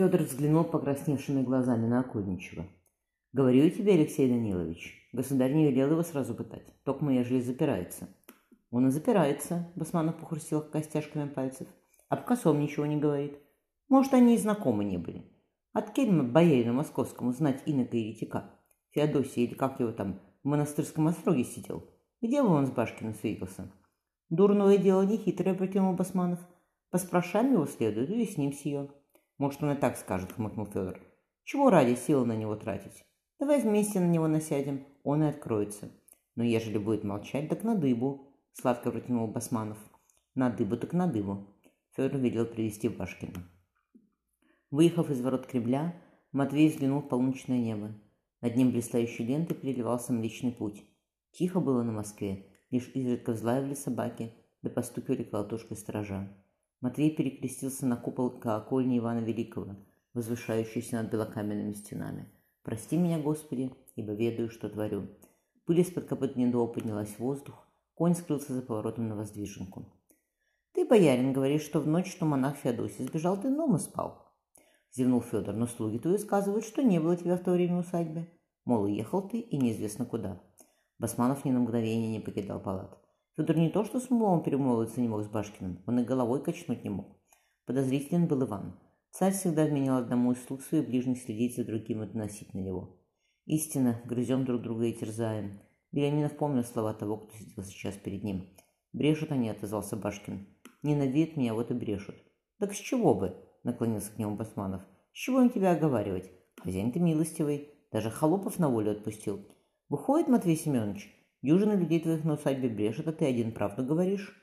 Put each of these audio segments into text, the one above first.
Федор взглянул покрасневшими глазами на Окольничева. «Говорю тебе, Алексей Данилович, государь не велел его сразу пытать, только ежели запирается». «Он и запирается», — Басманов похрустел костяшками пальцев. «Об косом ничего не говорит. Может, они и знакомы не были. От Кельма боярину московскому знать инока еретика. Феодосия или как его там в монастырском остроге сидел. Где бы он с Башкиным встретился?» «Дурное дело нехитрое», — протянул Басманов. «Поспрашаем его следует, уясним сие». «Может, он и так скажет», — хмыкнул Федор. «Чего ради силы на него тратить? Давай вместе на него насядем, он и откроется. Но ежели будет молчать, так на дыбу», — сладко протянул Басманов. «На дыбу так на дыбу», — Федор велел привести Башкина. Выехав из ворот Кремля, Матвей взглянул в полночное небо. Над ним блистающей лентой переливался Млечный Путь. Тихо было на Москве, лишь изредка взлаивали собаки, да постукивали колотушкой сторожа. Матвей перекрестился на купол колокольни Ивана Великого, возвышающийся над белокаменными стенами. «Прости меня, Господи, ибо ведаю, что творю». Пыль из-под копыт гнедого поднялась в воздух, конь скрылся за поворотом на воздвиженку. «Ты, боярин, говоришь, что в ночь, что монах Феодосий сбежал, ты дома спал?» Зевнул Федор, но слуги твои сказывают, что не было тебя в то время в усадьбе. Мол, уехал ты и неизвестно куда. Басманов ни на мгновение не покидал палат. Федор не то что с умом перемолвиться не мог с Башкиным, он и головой качнуть не мог. Подозрителен был Иван. Царь всегда вменял одному из слуг своих ближних следить за другим и доносить на него. Истинно, грызем друг друга и терзаем. Белянинов помнил слова того, кто сидел сейчас перед ним. «Брешут они», — отозвался Башкин. «Ненавидят меня, вот и брешут». «Так с чего бы?» — наклонился к нему Басманов. «С чего им тебя оговаривать? Хозяин ты милостивый, даже холопов на волю отпустил. Выходит, Матвей Семенович, дюжина людей твоих на усадьбе брешет, а ты один правду говоришь?»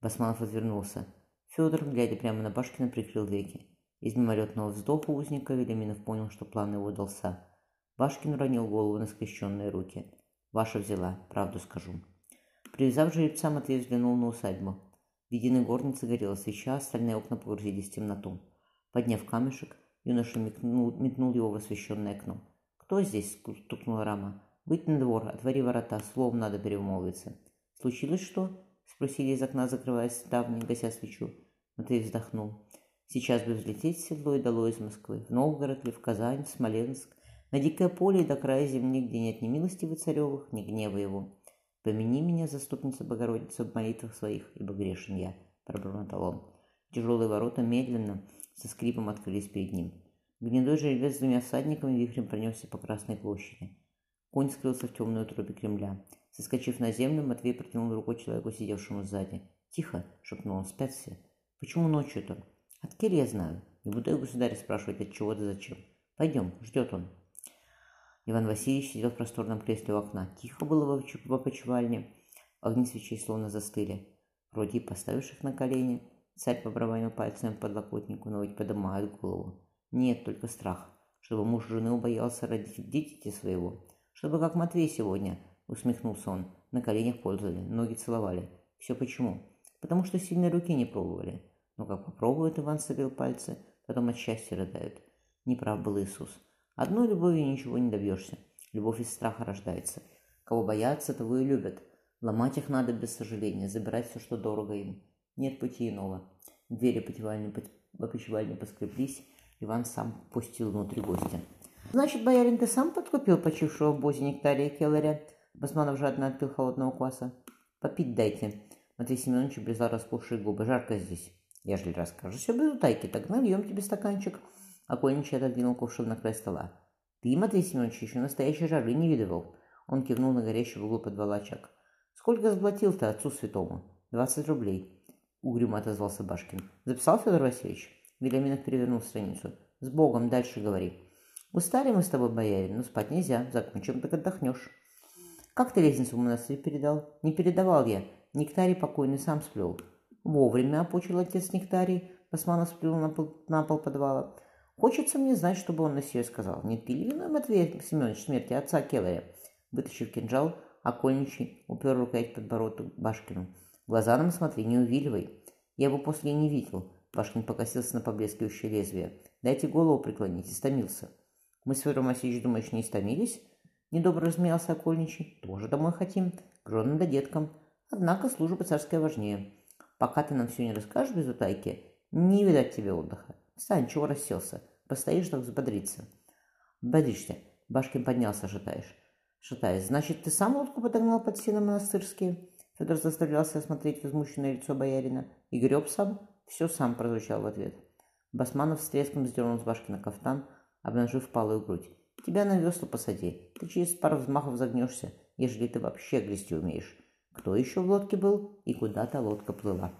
Басманов отвернулся. Федор, глядя прямо на Башкина, прикрыл веки. Из мимолетного вздоха узника Велиминов понял, что план его удался. Башкин уронил голову на скрещенные руки. «Ваша взяла, правду скажу». Привязав жеребца, Матвей взглянул на усадьбу. В единой горнице горела свеча, остальные окна погрузились в темноту. Подняв камешек, юноша метнул, метнул его в освещенное окно. «Кто здесь?» – стукнула рама. «Выйти на двор, отвори ворота, словом надо перемолвиться». «Случилось что?» – спросили из окна, закрывая ставни, гася свечу. Матвей вздохнул. «Сейчас бы взлететь в седло и дало из Москвы, в Новгород ли, в Казань, в Смоленск, на дикое поле и до края земли, где нет ни милости царевых, ни гнева его. «Помяни меня, заступница Богородица, в молитвах своих, ибо грешен я», — пробормотал он. Тяжелые ворота медленно, со скрипом открылись перед ним. Гнедой жеребец с двумя всадниками вихрем пронесся по Красной площади. Конь скрылся в темную трубе Кремля. Соскочив на землю, Матвей протянул руку человеку, сидевшему сзади. «Тихо!» — шепнул он. «Спят все. Почему ночью-то?» «От Кель я знаю. Не буду я государя спрашивать, от чего да зачем. Пойдем, ждет он». Иван Васильевич сидел в просторном кресле у окна. Тихо было в опочивальне. Огни свечей словно застыли. Вроде и поставивших на колени. Царь побраванил пальцем по подлокотнику, но ведь подымает голову. Нет, только страх. Чтобы муж жены убоялся родить детей своего. Чтобы как Матвей сегодня, усмехнулся он. На коленях ползали, ноги целовали. Все почему? Потому что сильные руки не пробовали. Но как попробует, Иван собил пальцы, потом от счастья рыдают. Неправ был Иисус. Одной любовью ничего не добьешься. Любовь из страха рождается. Кого боятся, того и любят. Ломать их надо без сожаления, забирать все, что дорого им. Нет пути иного. Двери опочивальни поскреблись. Иван сам пустил внутрь гостя. «Значит, боярин, ты сам подкупил почившего в бозе нектария Келларя?» Басманов жадно отпил холодного кваса. «Попить дайте». Матвей Семенович облизал распухшие губы. «Жарко здесь. Ежели расскажешь все без утайки, так нальем тебе стаканчик». Окольничий отодвинул ковшик на край стола. «Ты, Матвей Семенович, еще настоящей жары не видывал». Он кивнул на горящий в углу подвала очаг. «Сколько заплатил-то отцу святому?» «Двадцать рублей», — угрюмо отозвался Башкин. «Записал, Федор Васильевич?» Велиминов перевернул страницу. «С Богом, дальше говори». «Устали мы с тобой, боярин, но спать нельзя. Закончим, так отдохнешь». «Как ты лестницу монастырь передал?» «Не передавал я. Нектарий покойный сам сплел». «Вовремя опучил отец Нектарий», — Басманов сплюнул на пол, на пол подвала. Хочется мне знать, чтобы он на сие сказал. Не ты ли виной, Матвей Семенович, смерти отца Келларя? Вытащив кинжал, окольничий упер рукоять подбородок Башкину. Глаза нам смотри, не увиливай. Я его после не видел. Башкин покосился на поблескивающее лезвие. Дайте голову преклонить, истомился. Мы с Федором Васильевич, думаешь, не истомились? Недобро размеялся окольничий. Тоже домой хотим, к женам да деткам. Однако служба царская важнее. Пока ты нам все не расскажешь без утайки, не видать тебе отдыха. Встань, чего расселся? Постоишь, так взбодриться. Бодришься. Башкин поднялся, шатаешь. Шатаясь. Значит, ты сам лодку подогнал под сено монастырские? Федор заставлялся осмотреть возмущенное лицо боярина. И греб сам? Все сам прозвучал в ответ. Басманов с треском сдернул с Башкина кафтан, обнажив палую грудь. Тебя на весло посади. Ты через пару взмахов загнешься, ежели ты вообще грести умеешь. Кто еще в лодке был и куда та лодка плыла?